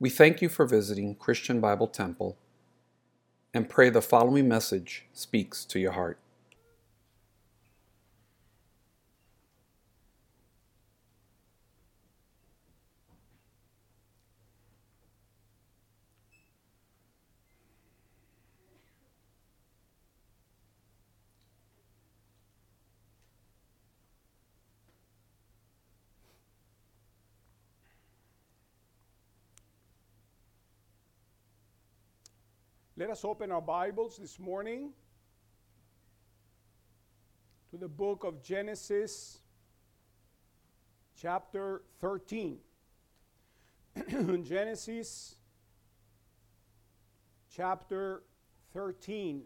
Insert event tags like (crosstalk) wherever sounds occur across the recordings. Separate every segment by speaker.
Speaker 1: We thank you for visiting Christian Bible Temple and pray the following message speaks to your heart.
Speaker 2: Let us open our Bibles this morning to the book of Genesis, chapter 13. (clears throat) Genesis, chapter 13.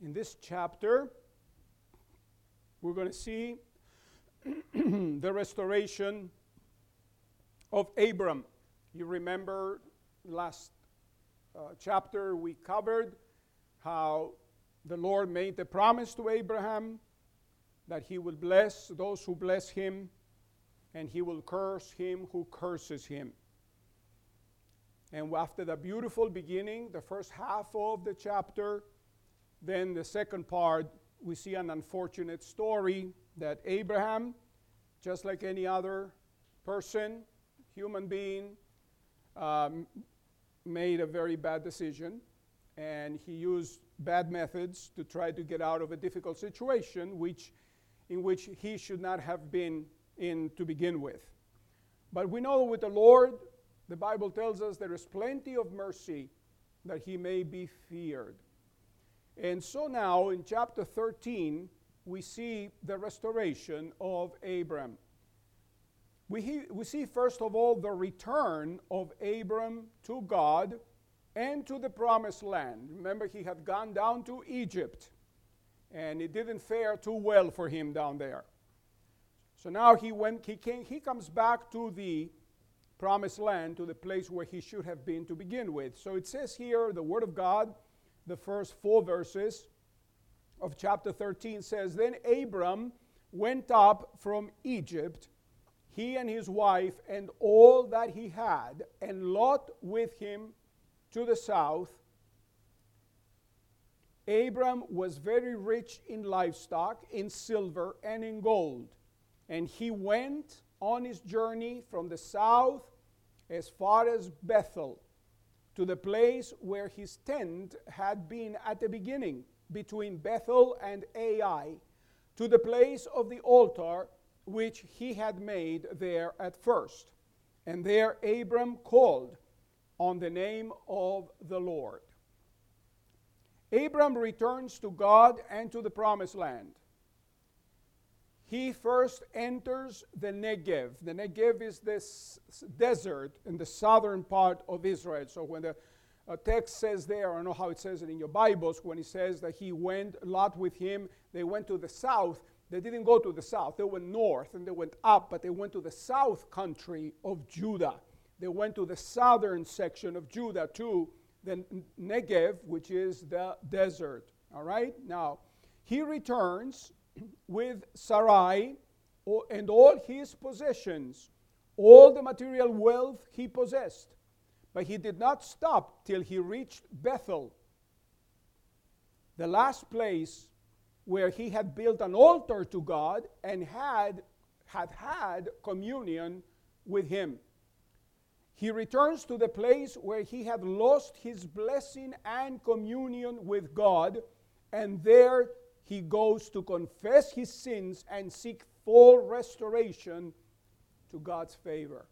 Speaker 2: In this chapter, we're going to see (clears throat) the restoration of Abram. You remember last uh, chapter we covered how the Lord made the promise to Abraham that he will bless those who bless him and he will curse him who curses him. And after the beautiful beginning, the first half of the chapter, then the second part we see an unfortunate story that Abraham, just like any other person, human being, um, made a very bad decision and he used bad methods to try to get out of a difficult situation which, in which he should not have been in to begin with. But we know with the Lord, the Bible tells us there is plenty of mercy that he may be feared. And so now in chapter 13, we see the restoration of Abram. We, he, we see, first of all, the return of Abram to God and to the promised land. Remember, he had gone down to Egypt, and it didn't fare too well for him down there. So now he, went, he, came, he comes back to the promised land, to the place where he should have been to begin with. So it says here, the Word of God the first four verses of chapter 13 says Then Abram went up from Egypt, he and his wife, and all that he had, and Lot with him to the south. Abram was very rich in livestock, in silver, and in gold. And he went on his journey from the south as far as Bethel to the place where his tent had been at the beginning, between Bethel and Ai, to the place of the altar which he had made there at first. And there Abram called on the name of the Lord. Abram returns to God and to the promised land he first enters the Negev. The Negev is this desert in the southern part of Israel. So when the uh, text says there, I don't know how it says it in your Bibles, when it says that he went, Lot with him, they went to the south. They didn't go to the south. They went north and they went up, but they went to the south country of Judah. They went to the southern section of Judah to the Negev, which is the desert. All right? Now, he returns with Sarai and all his possessions, all the material wealth he possessed. But he did not stop till he reached Bethel, the last place where he had built an altar to God and had had had communion with him. He returns to the place where he had lost his blessing and communion with God, and there he goes to confess his sins and seek full restoration to God's favor.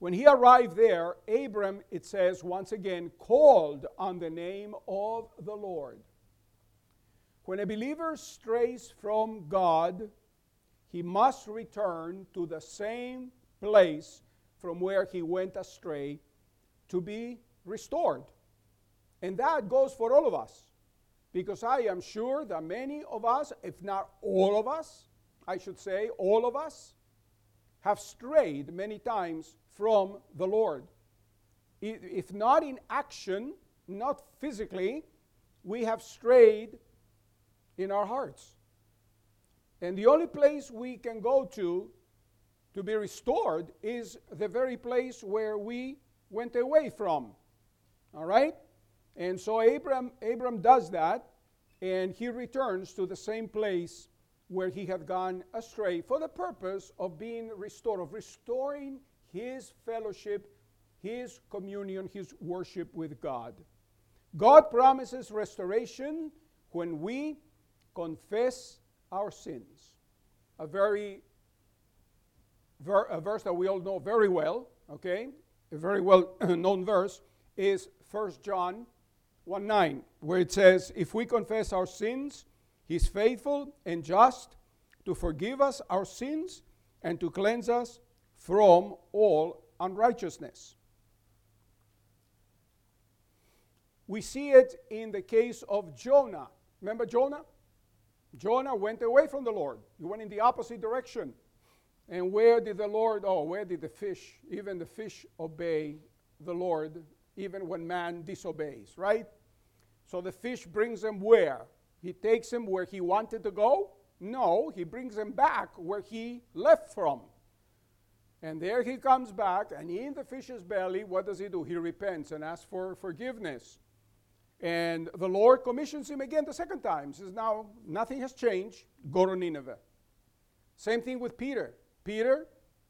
Speaker 2: When he arrived there, Abram, it says once again, called on the name of the Lord. When a believer strays from God, he must return to the same place from where he went astray to be restored. And that goes for all of us. Because I am sure that many of us, if not all of us, I should say, all of us, have strayed many times from the Lord. If not in action, not physically, we have strayed in our hearts. And the only place we can go to to be restored is the very place where we went away from. All right? And so Abram, Abram does that, and he returns to the same place where he had gone astray for the purpose of being restored, of restoring his fellowship, his communion, his worship with God. God promises restoration when we confess our sins. A very ver- a verse that we all know very well, okay? A very well (clears throat) known verse is 1 John 1 9, where it says, If we confess our sins, He's faithful and just to forgive us our sins and to cleanse us from all unrighteousness. We see it in the case of Jonah. Remember Jonah? Jonah went away from the Lord. He went in the opposite direction. And where did the Lord, oh, where did the fish, even the fish obey the Lord, even when man disobeys, right? So the fish brings him where? He takes him where he wanted to go? No, he brings him back where he left from. And there he comes back, and in the fish's belly, what does he do? He repents and asks for forgiveness. And the Lord commissions him again the second time. Says, Now, nothing has changed. Go to Nineveh. Same thing with Peter. Peter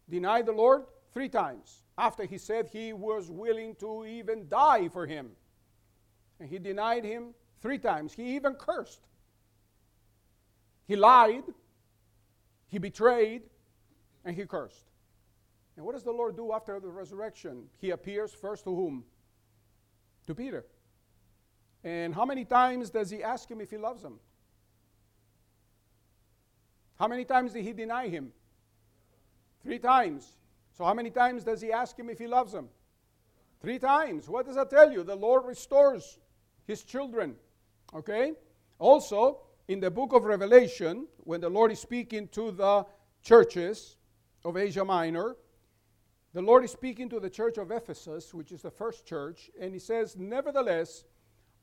Speaker 2: denied the Lord three times after he said he was willing to even die for him. And he denied him three times. He even cursed. He lied, he betrayed, and he cursed. And what does the Lord do after the resurrection? He appears first to whom? To Peter. And how many times does he ask him if he loves him? How many times did he deny him? Three times. So, how many times does he ask him if he loves him? Three times. What does that tell you? The Lord restores his children. Okay? Also, in the book of Revelation, when the Lord is speaking to the churches of Asia Minor, the Lord is speaking to the church of Ephesus, which is the first church, and he says, Nevertheless,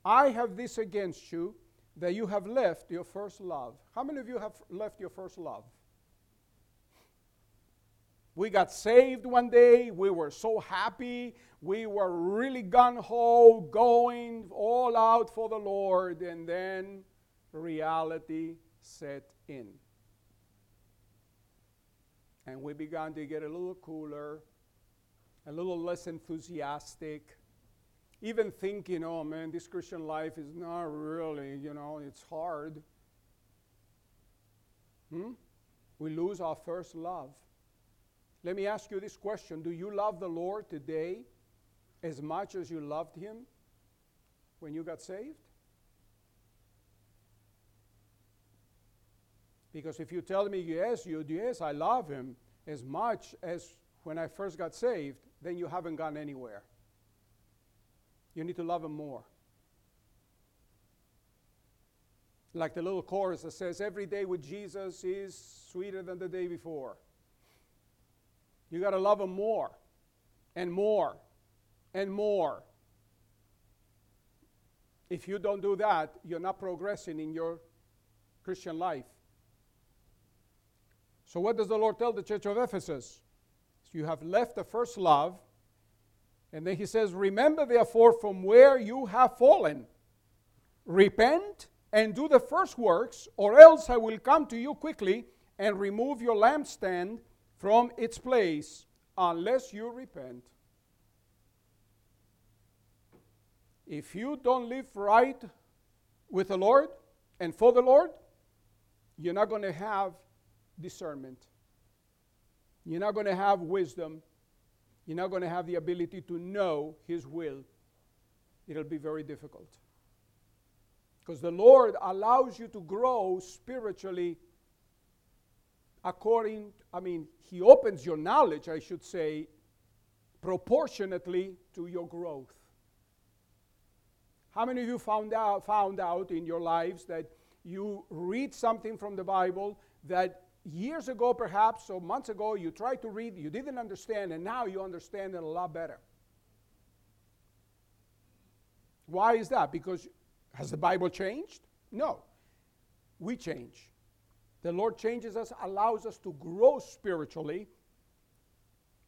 Speaker 2: I have this against you, that you have left your first love. How many of you have left your first love? We got saved one day. We were so happy. We were really gun ho, going all out for the Lord. And then reality set in. And we began to get a little cooler, a little less enthusiastic, even thinking, oh man, this Christian life is not really, you know, it's hard. Hmm? We lose our first love. Let me ask you this question Do you love the Lord today as much as you loved Him when you got saved? Because if you tell me, yes, you, yes, I love Him as much as when I first got saved, then you haven't gone anywhere. You need to love Him more. Like the little chorus that says, Every day with Jesus is sweeter than the day before. You got to love Him more and more and more. If you don't do that, you're not progressing in your Christian life. So, what does the Lord tell the church of Ephesus? You have left the first love. And then he says, Remember therefore from where you have fallen. Repent and do the first works, or else I will come to you quickly and remove your lampstand from its place unless you repent. If you don't live right with the Lord and for the Lord, you're not going to have discernment. You're not going to have wisdom. You're not going to have the ability to know His will. It'll be very difficult. Because the Lord allows you to grow spiritually according, I mean, He opens your knowledge, I should say, proportionately to your growth. How many of you found out, found out in your lives that you read something from the Bible that years ago, perhaps, or months ago, you tried to read, you didn't understand, and now you understand it a lot better? Why is that? Because has the Bible changed? No. We change. The Lord changes us, allows us to grow spiritually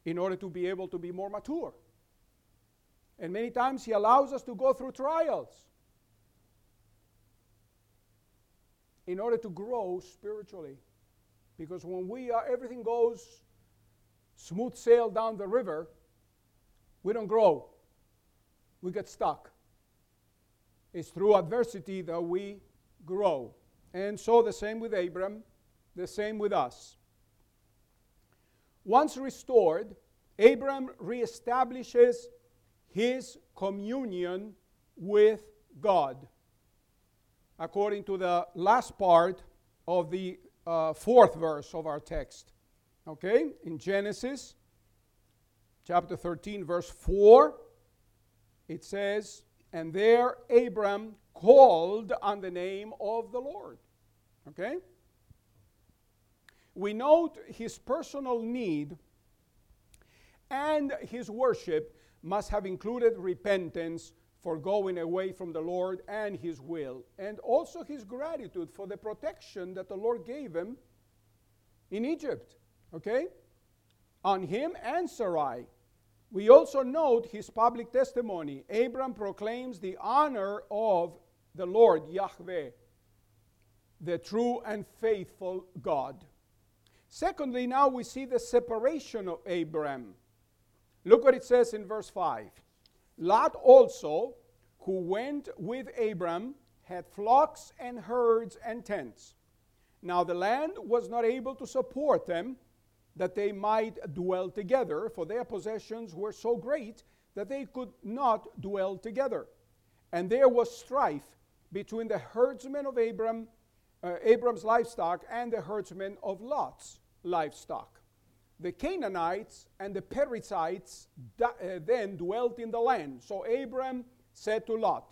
Speaker 2: in order to be able to be more mature. And many times He allows us to go through trials in order to grow spiritually. Because when we are, everything goes smooth sail down the river, we don't grow. We get stuck. It's through adversity that we grow. And so the same with Abram, the same with us. Once restored, Abram reestablishes his communion with God, according to the last part of the uh, fourth verse of our text. Okay, in Genesis chapter 13, verse 4, it says, And there Abram called on the name of the Lord. Okay? We note his personal need and his worship must have included repentance for going away from the Lord and his will, and also his gratitude for the protection that the Lord gave him in Egypt. Okay? On him and Sarai. We also note his public testimony. Abram proclaims the honor of the Lord Yahweh, the true and faithful God. Secondly, now we see the separation of Abram. Look what it says in verse 5. Lot also, who went with Abram, had flocks and herds and tents. Now the land was not able to support them, that they might dwell together, for their possessions were so great that they could not dwell together. And there was strife between the herdsmen of Abram, uh, Abram's livestock and the herdsmen of Lot's livestock. The Canaanites and the Perizzites uh, then dwelt in the land. So Abram said to Lot,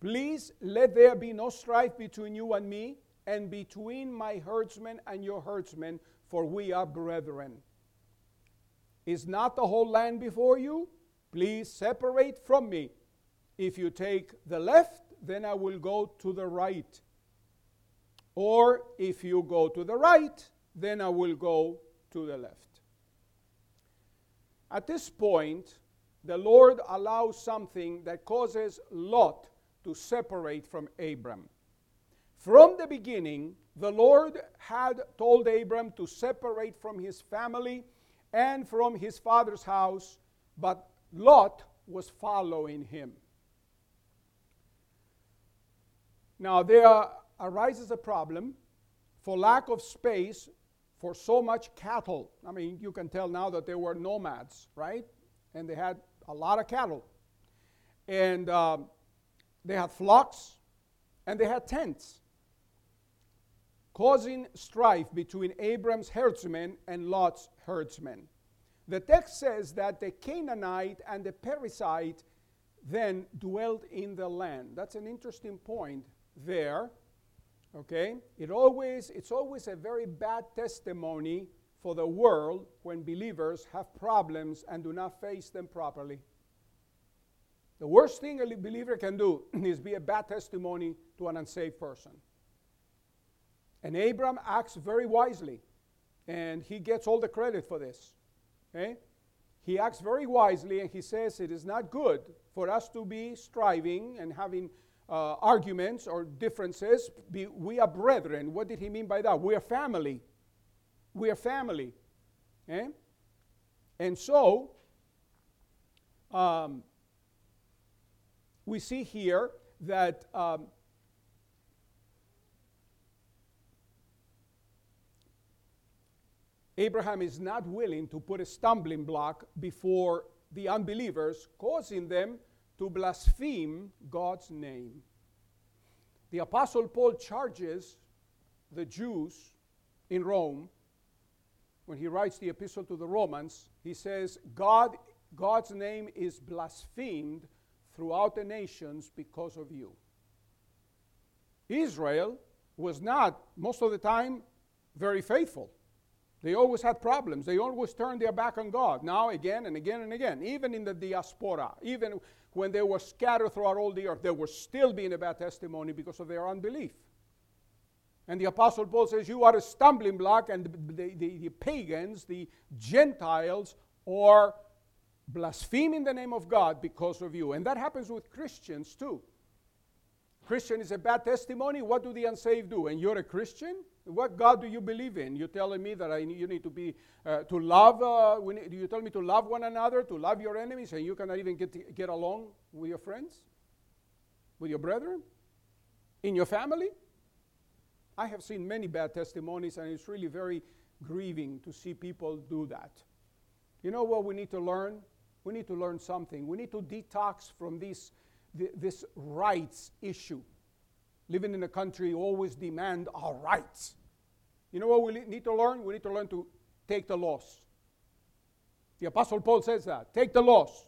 Speaker 2: Please let there be no strife between you and me, and between my herdsmen and your herdsmen, for we are brethren. Is not the whole land before you? Please separate from me. If you take the left, then I will go to the right. Or if you go to the right, then I will go to the left. At this point, the Lord allows something that causes Lot to separate from Abram. From the beginning, the Lord had told Abram to separate from his family and from his father's house, but Lot was following him. Now, there arises a problem for lack of space for so much cattle. I mean, you can tell now that they were nomads, right? And they had a lot of cattle. And um, they had flocks and they had tents, causing strife between Abram's herdsmen and Lot's herdsmen. The text says that the Canaanite and the Perizzite then dwelt in the land. That's an interesting point there. Okay? It always, it's always a very bad testimony for the world when believers have problems and do not face them properly. The worst thing a believer can do (clears throat) is be a bad testimony to an unsaved person. And Abram acts very wisely, and he gets all the credit for this. Okay? He acts very wisely, and he says it is not good for us to be striving and having uh, arguments or differences. Be, we are brethren. What did he mean by that? We are family. We are family. Okay? And so, um, we see here that um, Abraham is not willing to put a stumbling block before the unbelievers, causing them to blaspheme God's name. The Apostle Paul charges the Jews in Rome when he writes the epistle to the Romans. He says, God, God's name is blasphemed throughout the nations because of you. Israel was not, most of the time, very faithful. They always had problems. They always turned their back on God. Now, again and again and again. Even in the diaspora, even when they were scattered throughout all the earth, they were still being a bad testimony because of their unbelief. And the Apostle Paul says, You are a stumbling block, and the, the, the pagans, the Gentiles, are blaspheming the name of God because of you. And that happens with Christians too. Christian is a bad testimony. What do the unsaved do? And you're a Christian? What God do you believe in? You're telling me that I, you need to be uh, to love. Uh, need, you tell me to love one another, to love your enemies, and you cannot even get get along with your friends, with your brethren, in your family. I have seen many bad testimonies, and it's really very grieving to see people do that. You know what we need to learn? We need to learn something. We need to detox from this, this rights issue. Living in a country always demand our rights. You know what we need to learn? We need to learn to take the loss. The Apostle Paul says that. Take the loss.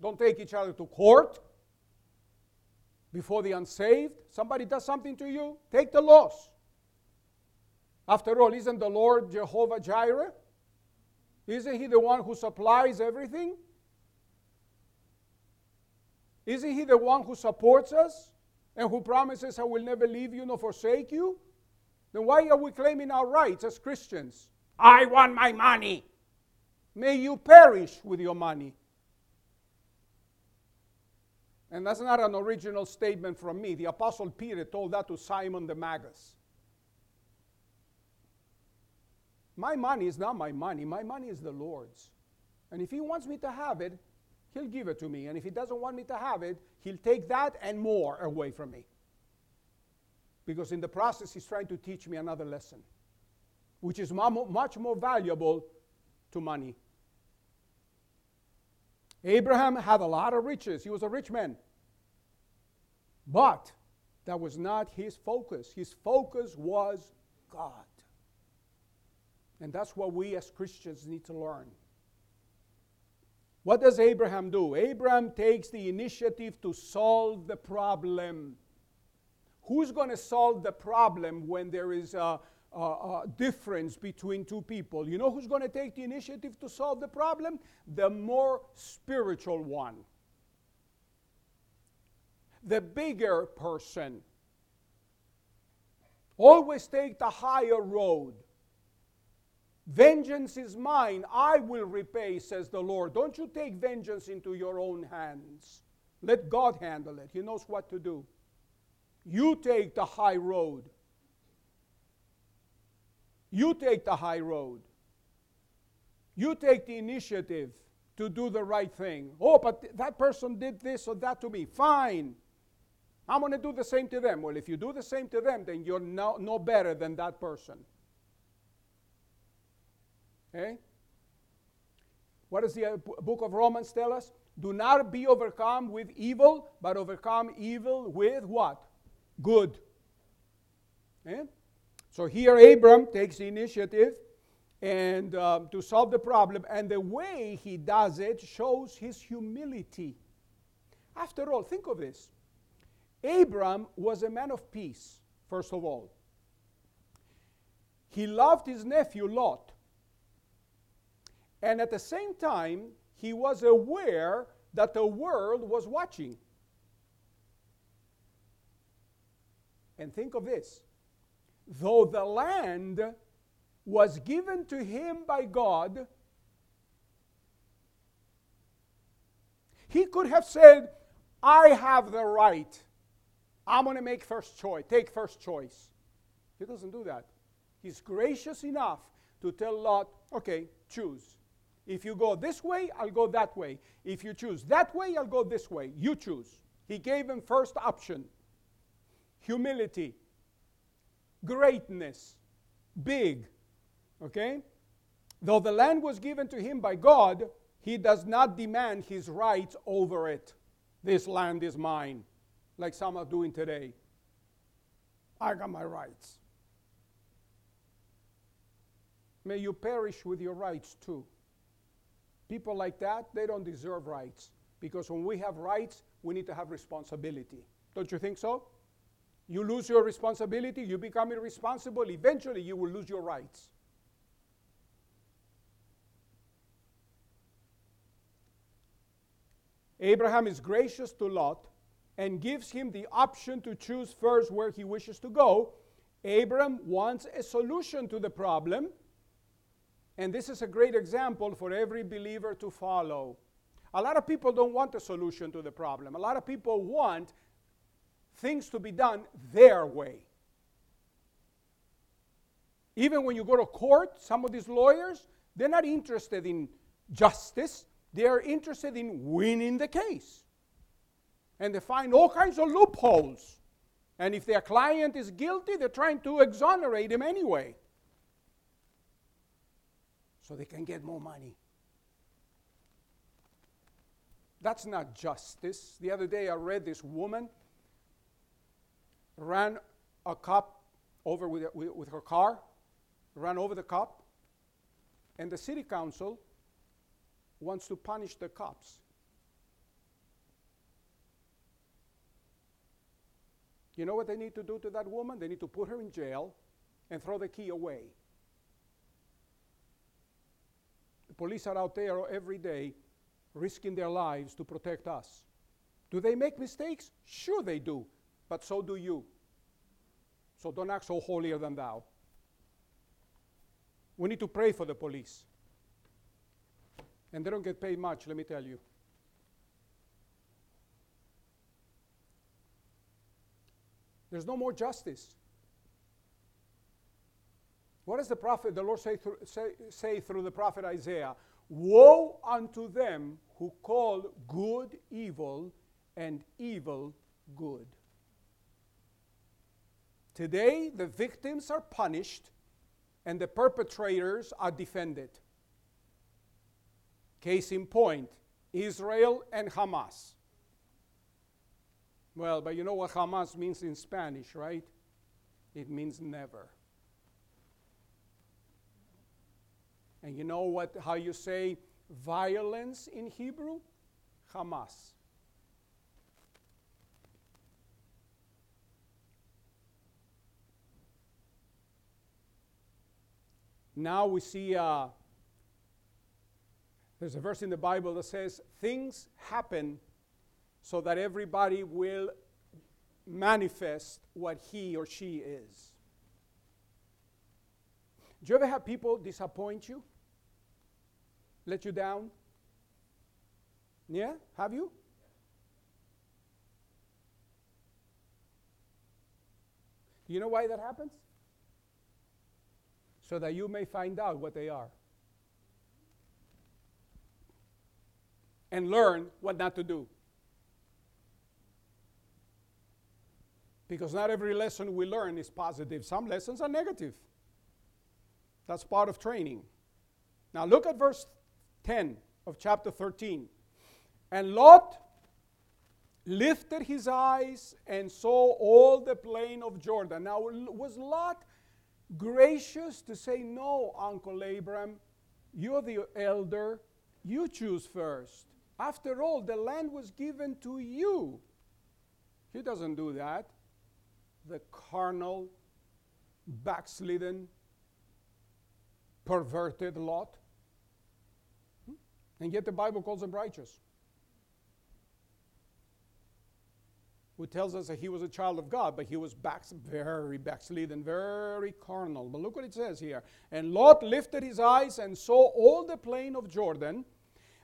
Speaker 2: Don't take each other to court before the unsaved. Somebody does something to you, take the loss. After all, isn't the Lord Jehovah Jireh? Isn't He the one who supplies everything? Isn't He the one who supports us and who promises, I will never leave you nor forsake you? Then why are we claiming our rights as Christians? I want my money. May you perish with your money. And that's not an original statement from me. The Apostle Peter told that to Simon the Magus. My money is not my money, my money is the Lord's. And if He wants me to have it, He'll give it to me. And if He doesn't want me to have it, He'll take that and more away from me. Because in the process, He's trying to teach me another lesson, which is much more valuable to money. Abraham had a lot of riches, he was a rich man. But that was not his focus. His focus was God. And that's what we as Christians need to learn. What does Abraham do? Abraham takes the initiative to solve the problem. Who's going to solve the problem when there is a, a, a, difference between two people? You know who's going to take the initiative to solve the problem? The more spiritual one, the bigger person. Always take the higher road. Vengeance is mine, I will repay, says the Lord. Don't you take vengeance into your own hands. Let God handle it. He knows what to do. You take the high road. You take the high road. You take the initiative to do the right thing. Oh, but that person did this or that to me. Fine. I'm going to do the same to them. Well, if you do the same to them, then you're no, no better than that person. Okay? What does the uh, book of Romans tell us? Do not be overcome with evil, but overcome evil with what? Good. Okay? So here Abram takes the initiative and um, to solve the problem, and the way he does it shows his humility. After all, think of this. Abram was a man of peace, first of all. He loved his nephew Lot. And at the same time, he was aware that the world was watching. And think of this though the land was given to him by God, he could have said, I have the right. I'm going to make first choice, take first choice. He doesn't do that. He's gracious enough to tell Lot, okay, choose. If you go this way, I'll go that way. If you choose that way, I'll go this way. You choose. He gave him first option humility, greatness, big. Okay? Though the land was given to him by God, he does not demand his rights over it. This land is mine, like some are doing today. I got my rights. May you perish with your rights too. People like that, they don't deserve rights because when we have rights, we need to have responsibility. Don't you think so? You lose your responsibility, you become irresponsible, eventually you will lose your rights. Abraham is gracious to Lot and gives him the option to choose first where he wishes to go. Abraham wants a solution to the problem and this is a great example for every believer to follow. A lot of people don't want a solution to the problem. A lot of people want things to be done their way. Even when you go to court, some of these lawyers, they're not interested in justice, they are interested in winning the case. And they find all kinds of loopholes. And if their client is guilty, they're trying to exonerate him anyway. So they can get more money. That's not justice. The other day I read this woman ran a cop over with, with, her car, ran over the cop, and the city council wants to punish the cops. You know what they need to do to that woman? They need to put her in jail and throw the key away. The police are out there every day risking their lives to protect us. Do they make mistakes? Sure, they do, but so do you. So don't act so holier than thou. We need to pray for the police. And they don't get paid much, let me tell you. There's no more justice. What does the prophet, the Lord say say, say through the prophet Isaiah? Woe unto them who call good evil and evil good. Today, the victims are punished and the perpetrators are defended. Case in point Israel and Hamas. Well, but you know what Hamas means in Spanish, right? It means never. And you know what how you say violence in Hebrew? Hamas. Now we see uh, there's a verse in the Bible that says things happen so that everybody will manifest what he or she is. Do you ever have people disappoint you? Let you down? Yeah? Have you? Do you know why that happens? So that you may find out what they are. And learn what not to do. Because not every lesson we learn is positive, some lessons are negative. That's part of training. Now look at verse 10 of chapter 13. And Lot lifted his eyes and saw all the plain of Jordan. Now, was Lot gracious to say, No, Uncle Abram, you're the elder, you choose first? After all, the land was given to you. He doesn't do that the carnal, backslidden, perverted Lot. Hmm? And yet the Bible calls him righteous. Who tells us that he was a child of God, but he was back, very backslidden, very carnal. But look what it says here. And Lot lifted his eyes and saw all the plain of Jordan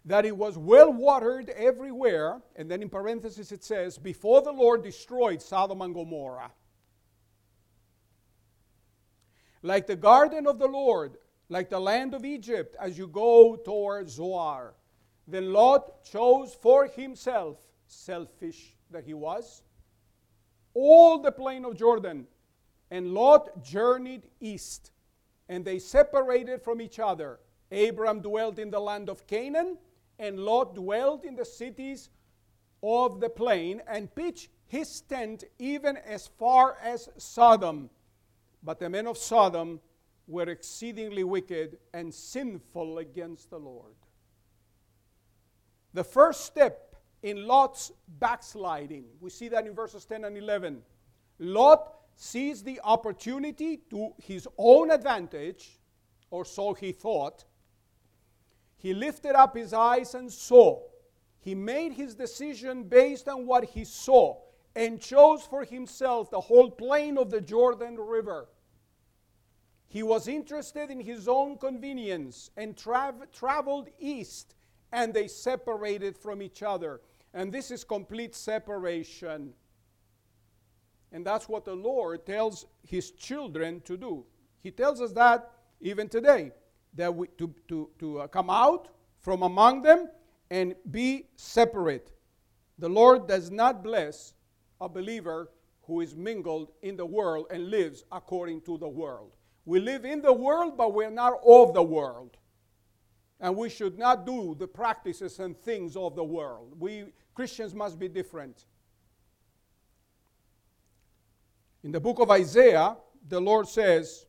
Speaker 2: that it was well watered everywhere. And then in parentheses it says, before the Lord destroyed Sodom and Gomorrah like the garden of the Lord, like the land of Egypt, as you go toward Zoar. Then Lot chose for himself, selfish that he was, all the plain of Jordan. And Lot journeyed east, and they separated from each other. Abram dwelt in the land of Canaan, and Lot dwelt in the cities of the plain, and pitched his tent even as far as Sodom. But the men of Sodom were exceedingly wicked and sinful against the Lord. The first step in Lot's backsliding, we see that in verses 10 and 11. Lot sees the opportunity to his own advantage, or so he thought. He lifted up his eyes and saw. He made his decision based on what he saw and chose for himself the whole plain of the Jordan River. He was interested in his own convenience and tra- traveled east, and they separated from each other. And this is complete separation. And that's what the Lord tells his children to do. He tells us that even today, that we, to, to, to uh, come out from among them and be separate. The Lord does not bless a believer who is mingled in the world and lives according to the world. We live in the world, but we're not of the world. And we should not do the practices and things of the world. We Christians must be different. In the book of Isaiah, the Lord says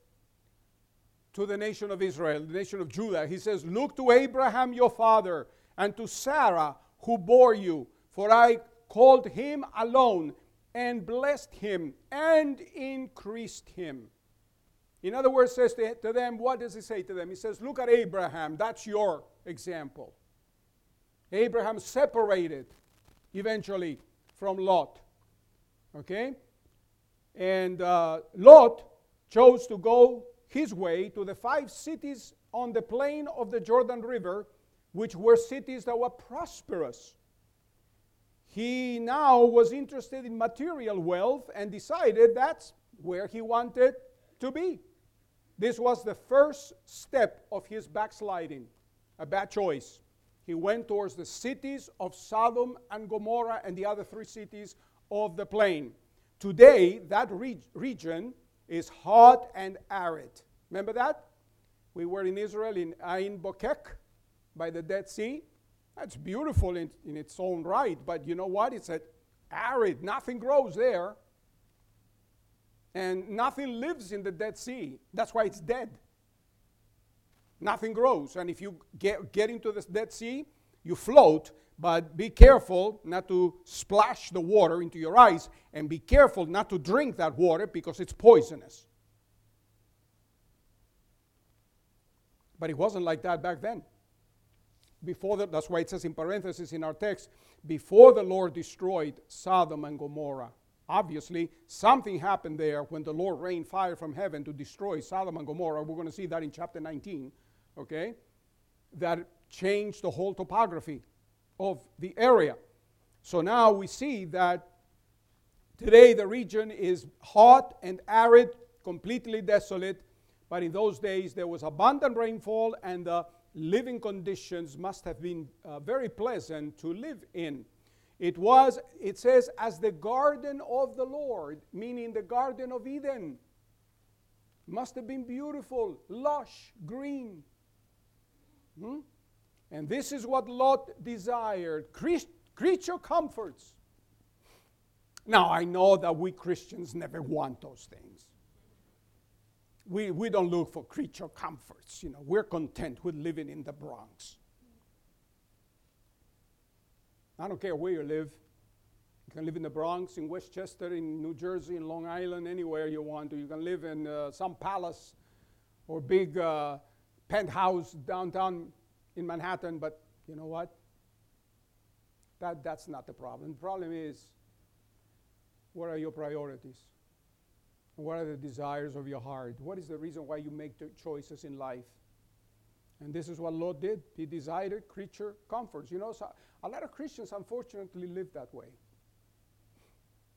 Speaker 2: to the nation of Israel, the nation of Judah, He says, Look to Abraham your father and to Sarah who bore you, for I called him alone and blessed him and increased him. In other words, says to, them, what does he say to them? He says, Look at Abraham, that's your example. Abraham separated eventually from Lot. Okay? And uh, Lot chose to go his way to the five cities on the plain of the Jordan River, which were cities that were prosperous. He now was interested in material wealth and decided that's where he wanted to be. This was the first step of his backsliding, a bad choice. He went towards the cities of Sodom and Gomorrah and the other three cities of the plain. Today, that re- region is hot and arid. Remember that? We were in Israel in Ain Bokek by the Dead Sea. That's beautiful in, in its own right, but you know what? It's arid, nothing grows there. And nothing lives in the Dead Sea. That's why it's dead. Nothing grows. And if you get, get into the Dead Sea, you float, but be careful not to splash the water into your eyes, and be careful not to drink that water because it's poisonous. But it wasn't like that back then. Before the, that's why it says in parentheses in our text, before the Lord destroyed Sodom and Gomorrah. Obviously, something happened there when the Lord rained fire from heaven to destroy Sodom and Gomorrah. We're going to see that in chapter 19, okay? That changed the whole topography of the area. So now we see that today the region is hot and arid, completely desolate, but in those days there was abundant rainfall and the living conditions must have been uh, very pleasant to live in. It was, it says, as the garden of the Lord, meaning the Garden of Eden. Must have been beautiful, lush, green. Hmm? And this is what Lot desired creature comforts. Now, I know that we Christians never want those things. We, we don't look for creature comforts. You know, we're content with living in the Bronx. I don't care where you live. You can live in the Bronx, in Westchester, in New Jersey, in Long Island, anywhere you want to. You can live in uh, some palace or big uh, penthouse downtown in Manhattan, but you know what? That, that's not the problem. The problem is what are your priorities? What are the desires of your heart? What is the reason why you make the choices in life? And this is what Lot did. He desired creature comforts. You know, so a lot of Christians unfortunately live that way.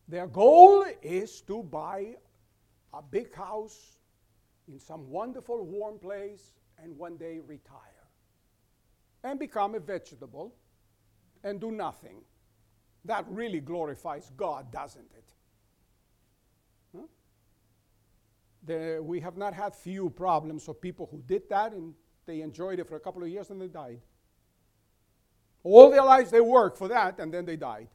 Speaker 2: Their goal is to buy a big house in some wonderful warm place and one day retire and become a vegetable and do nothing. That really glorifies God, doesn't it? Huh? We have not had few problems of people who did that and they enjoyed it for a couple of years and they died. All their lives they worked for that and then they died.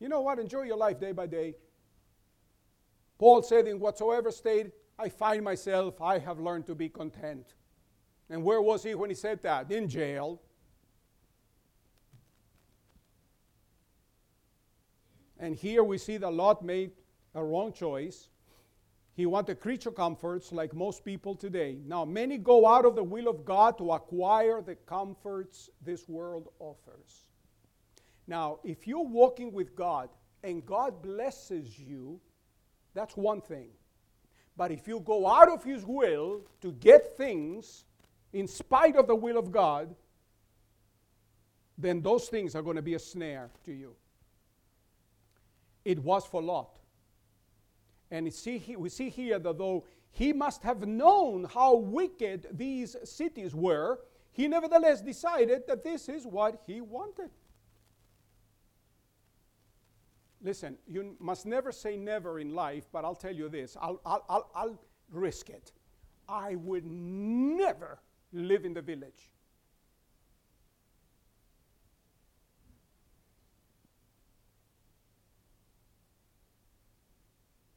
Speaker 2: You know what? Enjoy your life day by day. Paul said, In whatsoever state I find myself, I have learned to be content. And where was he when he said that? In jail. And here we see that Lot made a wrong choice. He wanted creature comforts like most people today. Now, many go out of the will of God to acquire the comforts this world offers. Now, if you're walking with God and God blesses you, that's one thing. But if you go out of His will to get things in spite of the will of God, then those things are going to be a snare to you. It was for Lot. And see, we see here that though he must have known how wicked these cities were, he nevertheless decided that this is what he wanted. Listen, you must never say never in life, but I'll tell you this I'll, I'll, I'll, I'll risk it. I would never live in the village.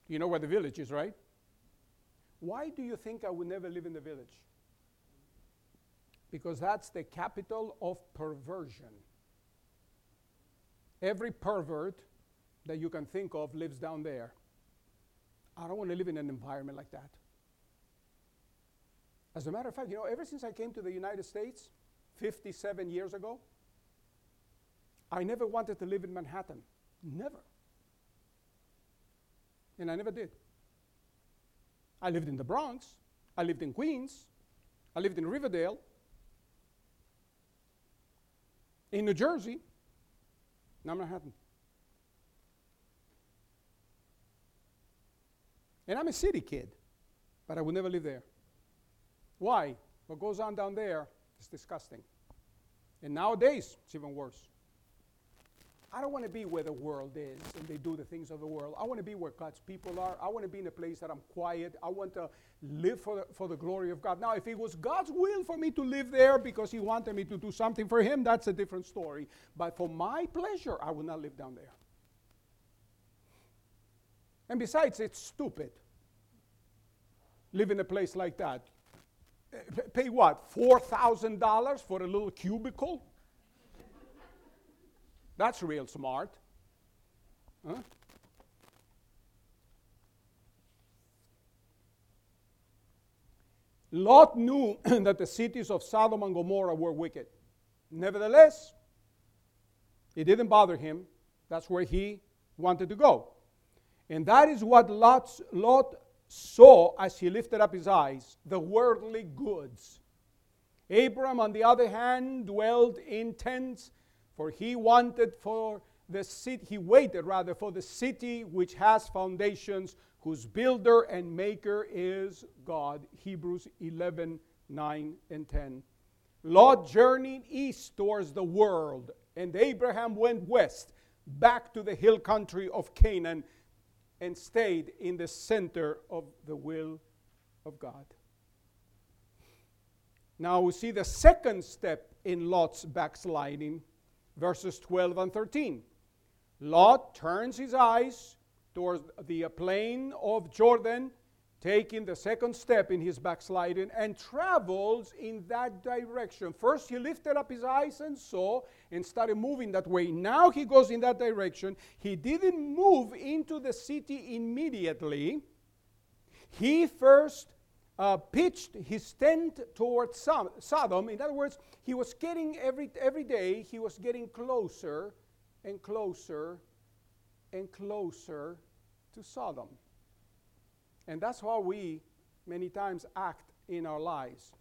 Speaker 2: You know where the village is, right? Why do you think I would never live in the village? Because that's the capital of perversion. Every pervert that you can think of lives down there. I don't want to live in an environment like that. As a matter of fact, you know, ever since I came to the United States 57 years ago, I never wanted to live in Manhattan. Never. And I never did. I lived in the Bronx. I lived in Queens. I lived in Riverdale. In New Jersey. Not Manhattan. And I'm a city kid, but I would never live there. Why? What goes on down there is disgusting. And nowadays, it's even worse. I don't want to be where the world is and they do the things of the world. I want to be where God's people are. I want to be in a place that I'm quiet. I want to live for the, for the glory of God. Now, if it was God's will for me to live there because He wanted me to do something for Him, that's a different story. But for my pleasure, I would not live down there. And besides, it's stupid. Live in a place like that. Eh, pay what? $4,000 for a little cubicle? That's real smart. Huh? Lot knew (clears throat) that the cities of Sodom and Gomorrah were wicked. Nevertheless, it didn't bother him. That's where he wanted to go. And that is what Lot's, Lot saw as he lifted up his eyes the worldly goods. Abram, on the other hand, dwelled in tents for he wanted for the city, he waited rather for the city which has foundations, whose builder and maker is God. Hebrews 11, 9 and 10. Lot journeyed east towards the world, and Abraham went west, back to the hill country of Canaan, and stayed in the center of the will of God. Now we see the second step in Lot's backsliding verses 12 and 13. Lot turns his eyes towards the plain of Jordan, taking the second step in his backsliding, and travels in that direction. First, he lifted up his eyes and saw and started moving that way. Now he goes in that direction. He didn't move into the city immediately. He first uh, pitched his tent towards Sodom. In other words, he was getting every, every day, he was getting closer and closer and closer to Sodom. And that's how we many times act in our lives.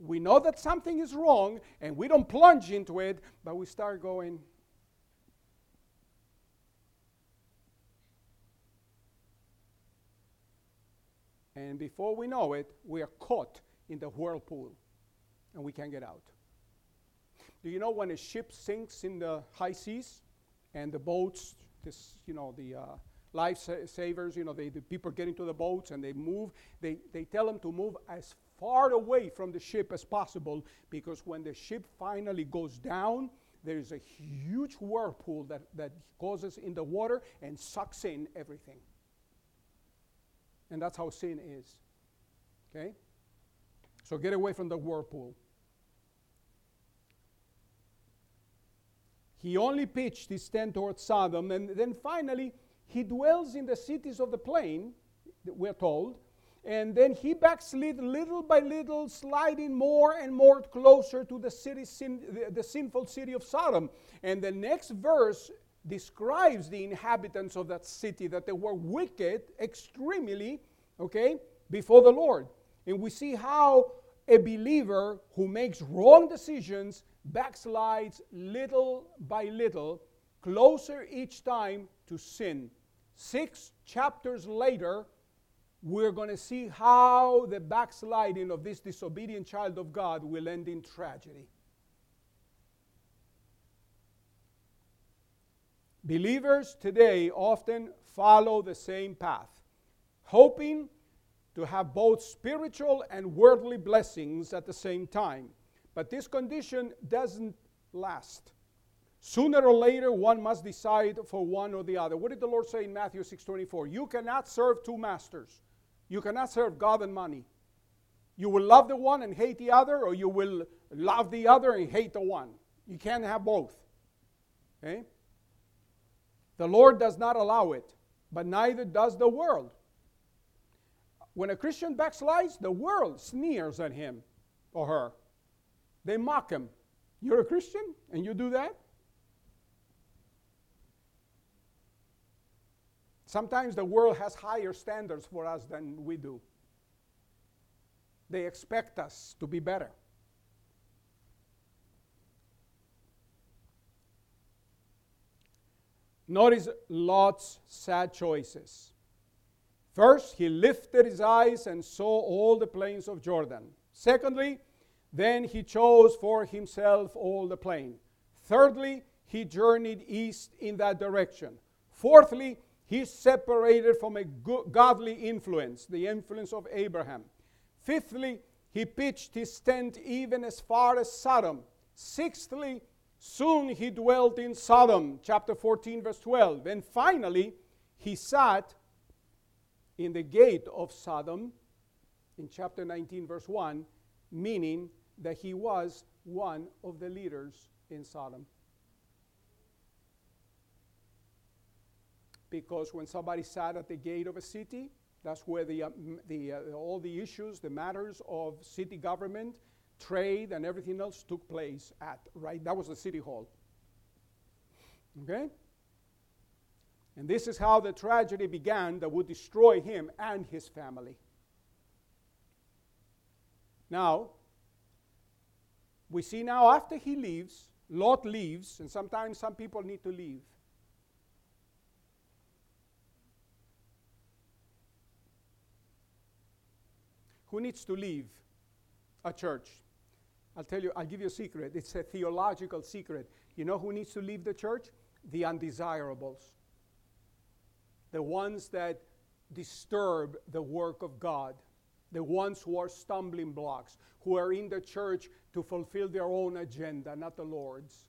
Speaker 2: We know that something is wrong and we don't plunge into it, but we start going, And before we know it, we are caught in the whirlpool and we can't get out. Do you know when a ship sinks in the high seas and the boats, this, you know, the uh, life savers, you know, they, the people get into the boats and they move, they, they tell them to move as far away from the ship as possible because when the ship finally goes down, there is a huge whirlpool that, that causes in the water and sucks in everything. And that's how sin is. Okay? So get away from the whirlpool. He only pitched his tent towards Sodom, and then finally, he dwells in the cities of the plain, we're told, and then he backslid little by little, sliding more and more closer to the city, sin, the, the sinful city of Sodom. And the next verse describes the inhabitants of that city that they were wicked extremely, okay, before the Lord. And we see how a believer who makes wrong decisions backslides little by little, closer each time to sin. Six chapters later, we're going to see how the backsliding of this disobedient child of God will end in tragedy. Believers today often follow the same path, hoping to have both spiritual and worldly blessings at the same time. But this condition doesn't last. Sooner or later, one must decide for one or the other. What did the Lord say in Matthew 6:24? You cannot serve two masters. You cannot serve God and money. You will love the one and hate the other, or you will love the other and hate the one. You can't have both. Okay? The Lord does not allow it, but neither does the world. When a Christian backslides, the world sneers at him or her. They mock him. You're a Christian and you do that? Sometimes the world has higher standards for us than we do. They expect us to be better. Notice Lot's sad choices. First, he lifted his eyes and saw all the plains of Jordan. Secondly, then he chose for himself all the plain. Thirdly, he journeyed east in that direction. Fourthly, he separated from a godly influence, the influence of Abraham. Fifthly, he pitched his tent even as far as Sodom. Sixthly, soon he dwelt in Sodom, chapter 14, verse 12. And finally, he sat in the gate of Sodom in chapter 19, verse 1, meaning that he was one of the leaders in Sodom. Because when somebody sat at the gate of a city, that's where the, uh, the, uh, all the issues, the matters of city government, trade, and everything else took place at, right? That was the city hall. Okay? And this is how the tragedy began that would destroy him and his family. Now, we see now after he leaves, Lot leaves, and sometimes some people need to leave. Who needs to leave a church? I'll tell you, I'll give you a secret. It's a theological secret. You know who needs to leave the church? The undesirables the ones that disturb the work of God, the ones who are stumbling blocks, who are in the church to fulfill their own agenda, not the Lord's.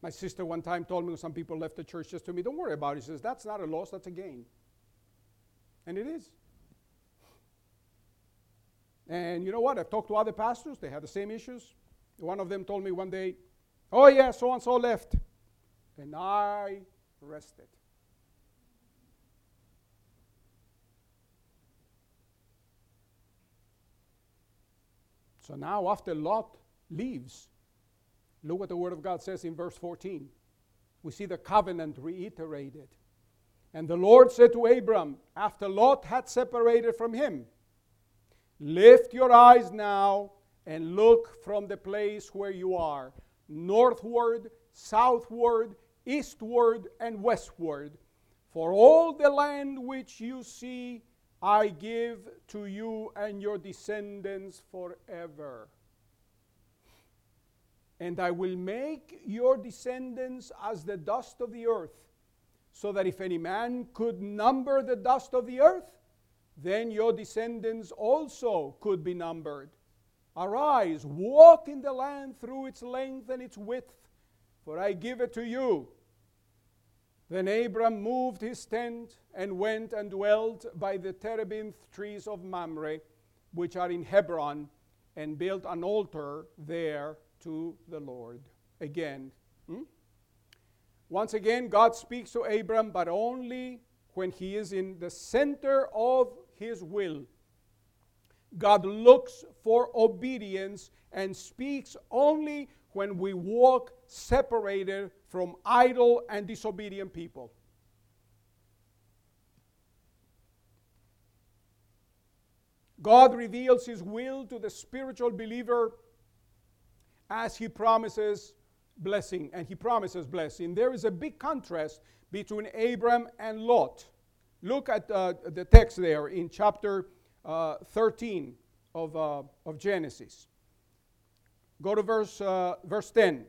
Speaker 2: My sister one time told me some people left the church just to me, don't worry about it. She says, that's not a loss, that's a gain. And it is. And you know what? I've talked to other pastors, they have the same issues. One of them told me one day, oh yeah, so and so left. And I rested. So now, after Lot leaves, look what the Word of God says in verse 14. We see the covenant reiterated. And the Lord said to Abram, after Lot had separated from him, Lift your eyes now and look from the place where you are, northward, southward, eastward and westward. For all the land which you see, I give to you and your descendants forever. And I will make your descendants as the dust of the earth, so that if any man could number the dust of the earth, then your descendants also could be numbered. Arise, walk in the land through its length and its width for I give it to you. Then Abram moved his tent and went and dwelt by the terebinth trees of Mamre, which are in Hebron, and built an altar there to the Lord. Again, hmm? once again, God speaks to Abram, but only when he is in the center of his will. God looks for obedience and speaks only when we walk separated from idle and disobedient people. God reveals his will to the spiritual believer as he promises blessing, and he promises blessing. There is a big contrast between Abram and Lot. Look at uh, the text there in chapter uh, 13 of, uh, of Genesis. Go to verse, uh, verse 10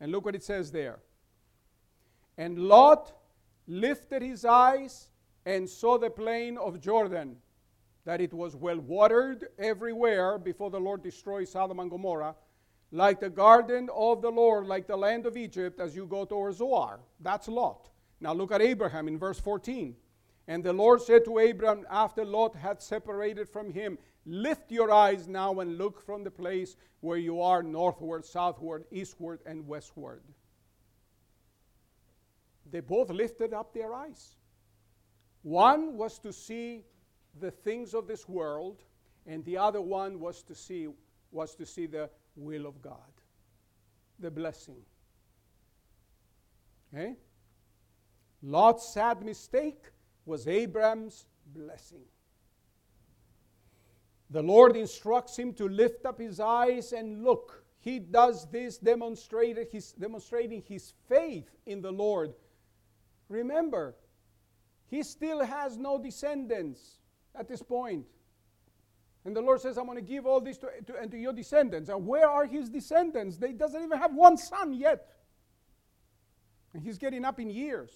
Speaker 2: and look what it says there. And Lot lifted his eyes and saw the plain of Jordan, that it was well watered everywhere before the Lord destroyed Sodom and Gomorrah, like the garden of the Lord, like the land of Egypt, as you go towards Zoar. That's Lot. Now look at Abraham in verse 14. And the Lord said to Abram, after Lot had separated from him, Lift your eyes now and look from the place where you are northward, southward, eastward, and westward. They both lifted up their eyes. One was to see the things of this world, and the other one was to see was to see the will of God, the blessing. Eh? Okay? Lot's sad mistake was Abraham's blessing. The Lord instructs him to lift up his eyes and look. He does this his, demonstrating his faith in the Lord. Remember, he still has no descendants at this point. And the Lord says, I'm going to give all this to, to, and to your descendants. And where are his descendants? They doesn't even have one son yet. And he's getting up in years.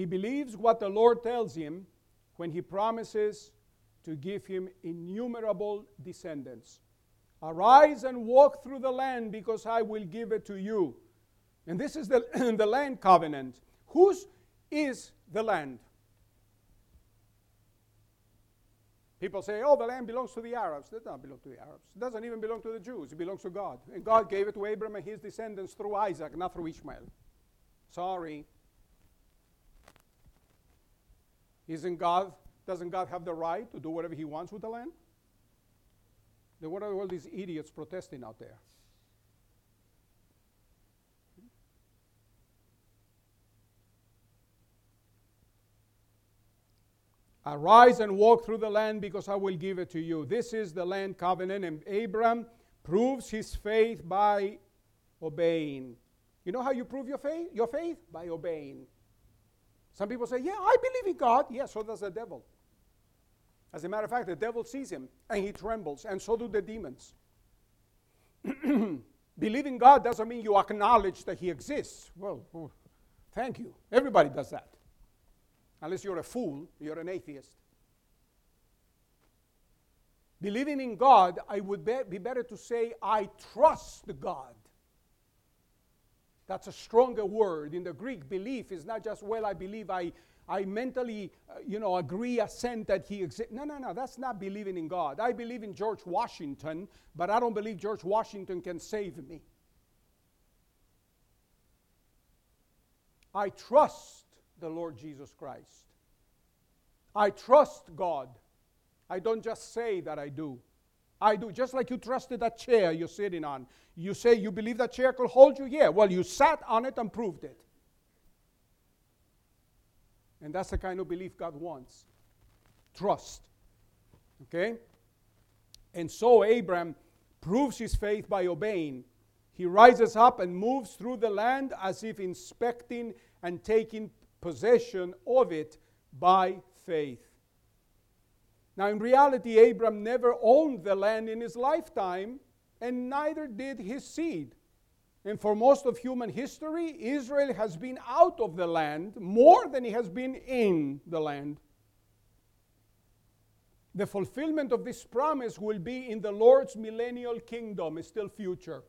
Speaker 2: He believes what the Lord tells him when he promises to give him innumerable descendants. Arise and walk through the land because I will give it to you. And this is the, (clears throat) the land covenant. Whose is the land? People say, oh, the land belongs to the Arabs. It does not belong to the Arabs. It doesn't even belong to the Jews. It belongs to God. And God gave it to Abraham and his descendants through Isaac, not through Ishmael. Sorry. Isn't God, doesn't God have the right to do whatever he wants with the land? Then what are all these idiots protesting out there? Arise and walk through the land because I will give it to you. This is the land covenant, and Abram proves his faith by obeying. You know how you prove your faith? Your faith? By obeying. Some people say, Yeah, I believe in God. Yeah, so does the devil. As a matter of fact, the devil sees him and he trembles, and so do the demons. (clears throat) Believing God doesn't mean you acknowledge that he exists. Well, thank you. Everybody does that. Unless you're a fool, you're an atheist. Believing in God, I would be better to say, I trust God. That's a stronger word. In the Greek, belief is not just, well, I believe I, I mentally, uh, you know, agree, assent that he exists. No, no, no, that's not believing in God. I believe in George Washington, but I don't believe George Washington can save me. I trust the Lord Jesus Christ. I trust God. I don't just say that I do. I do. Just like you trusted that chair you're sitting on. You say you believe that chair could hold you? Yeah. Well, you sat on it and proved it. And that's the kind of belief God wants trust. Okay? And so Abram proves his faith by obeying. He rises up and moves through the land as if inspecting and taking possession of it by faith. Now, in reality, Abram never owned the land in his lifetime, and neither did his seed. And for most of human history, Israel has been out of the land more than he has been in the land. The fulfillment of this promise will be in the Lord's millennial kingdom, is still future.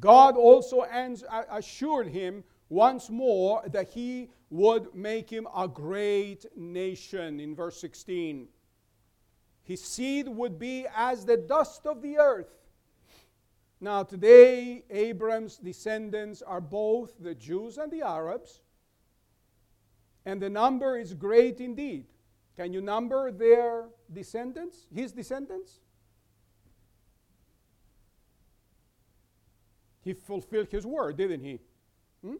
Speaker 2: God also assured him once more that he would make him a great nation in verse 16. his seed would be as the dust of the earth. Now, today, Abram's descendants are both the Jews and the Arabs, and the number is great indeed. Can you number their descendants, his descendants? He fulfilled his word, didn't he? Hmm?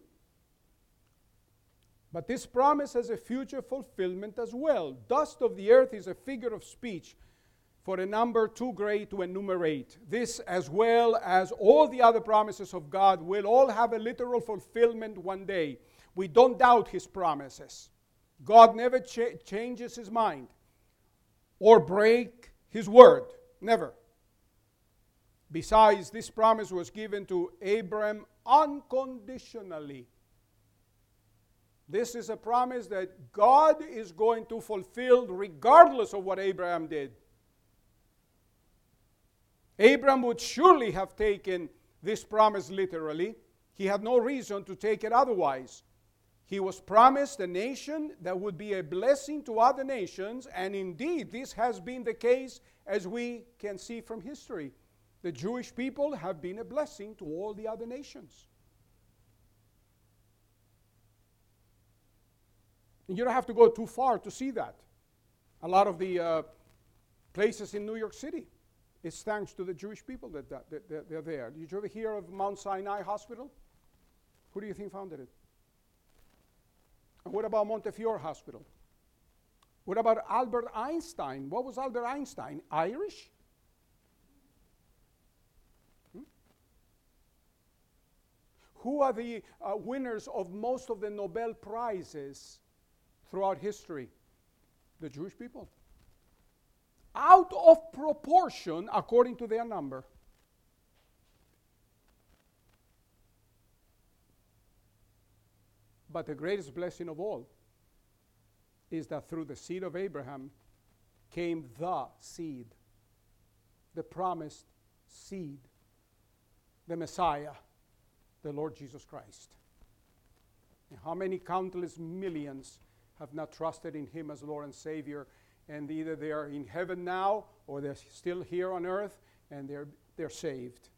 Speaker 2: But this promise has a future fulfillment as well. Dust of the earth is a figure of speech for a number too great to enumerate. This, as well as all the other promises of God, will all have a literal fulfillment one day. We don't doubt his promises. God never cha- changes his mind or break his word. Never. Besides, this promise was given to Abram unconditionally. This is a promise that God is going to fulfill regardless of what Abraham did. Abraham would surely have taken this promise literally. He had no reason to take it otherwise. He was promised a nation that would be a blessing to other nations, and indeed, this has been the case as we can see from history. The Jewish people have been a blessing to all the other nations. And you don't have to go too far to see that. A lot of the uh, places in New York City, it's thanks to the Jewish people that, that, that they're there. Did you ever hear of Mount Sinai Hospital? Who do you think founded it? And what about Montefiore Hospital? What about Albert Einstein? What was Albert Einstein? Irish? Hmm? Who are the uh, winners of most of the Nobel Prizes throughout history? The Jewish people. Out of proportion according to their number. But the greatest blessing of all is that through the seed of Abraham came the seed, the promised seed, the Messiah, the Lord Jesus Christ. And how many countless millions have not trusted in Him as Lord and Savior, and either they are in heaven now or they're still here on earth and they're, they're saved?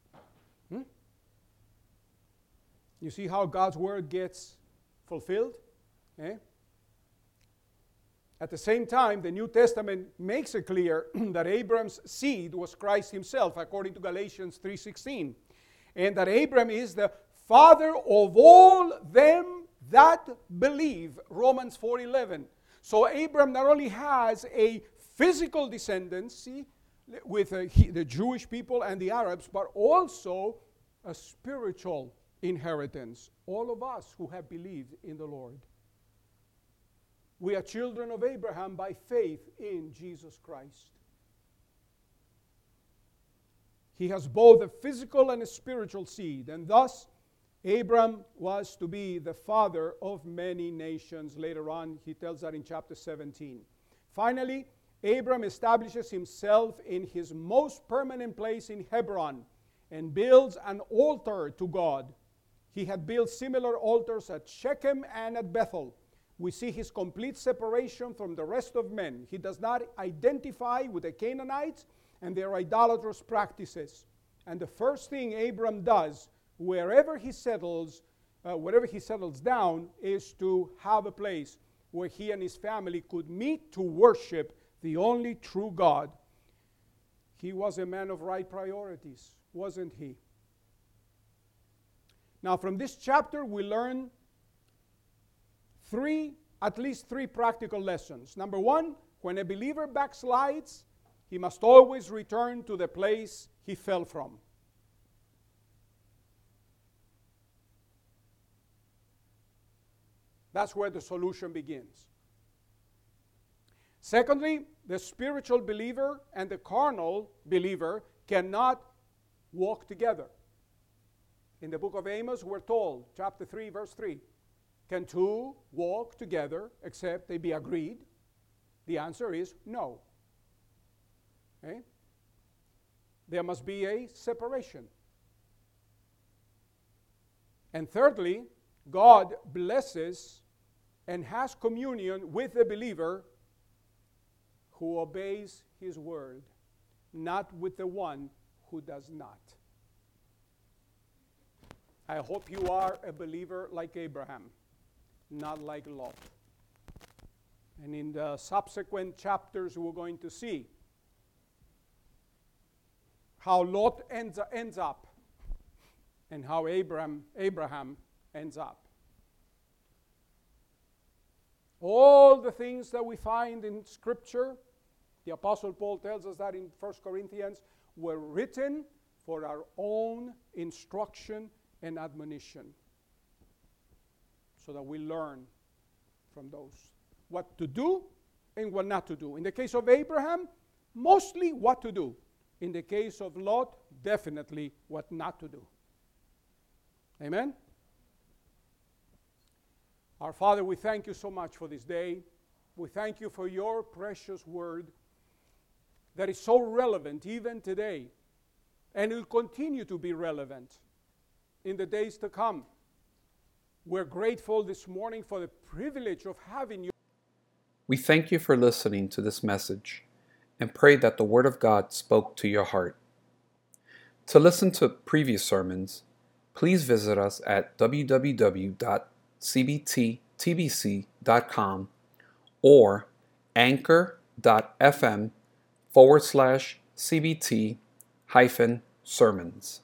Speaker 2: Hmm? You see how God's Word gets fulfilled? Eh? At the same time, the New Testament makes it clear (clears throat) that Abram's seed was Christ himself, according to Galatians 3:16, and that Abram is the father of all them that believe, Romans 4:11. So Abraham not only has a physical descendancy with uh, he, the Jewish people and the Arabs, but also a spiritual inheritance. All of us who have believed in the Lord. We are children of Abraham by faith in Jesus Christ. He has both a physical and a spiritual seed, and thus Abram was to be the father of many nations. Later on, he tells that in chapter 17. Finally, Abram establishes himself in his most permanent place in Hebron and builds an altar to God. He had built similar altars at Shechem and at Bethel. We see his complete separation from the rest of men. He does not identify with the Canaanites and their idolatrous practices. And the first thing Abram does, wherever he settles, uh, wherever he settles down, is to have a place where he and his family could meet to worship the only true God. He was a man of right priorities, wasn't he? Now, from this chapter, we learn three, at least three practical lessons. Number one, when a believer backslides, he must always return to the place he fell from. That's where the solution begins. Secondly, the spiritual believer and the carnal believer cannot walk together. In the book of Amos, we're told, chapter 3, verse 3, can two walk together except they be agreed? The answer is no. Okay? There must be a separation. And thirdly, God blesses and has communion with the believer who obeys his word, not with the one who does not. I hope you are a believer like Abraham, not like Lot. And in the subsequent chapters, we're going to see how Lot ends, ends up and how Abraham, Abraham ends up. All the things that we find in Scripture, the Apostle Paul tells us that in 1 Corinthians, were written for our own instruction and admonition so that we learn from those what to do and what not to do. In the case of Abraham, mostly what to do. In the case of Lot, definitely what not to do. Amen? Our Father, we thank you so much for this day. We thank you for your precious word that is so relevant even today and will continue to be relevant in the days to come. We're grateful this morning for the privilege of having you.
Speaker 1: We thank you for listening to this message and pray that the Word of God spoke to your heart. To listen to previous sermons, please visit us at www.cbttbc.com or anchor.fm forward slash cbt hyphen sermons.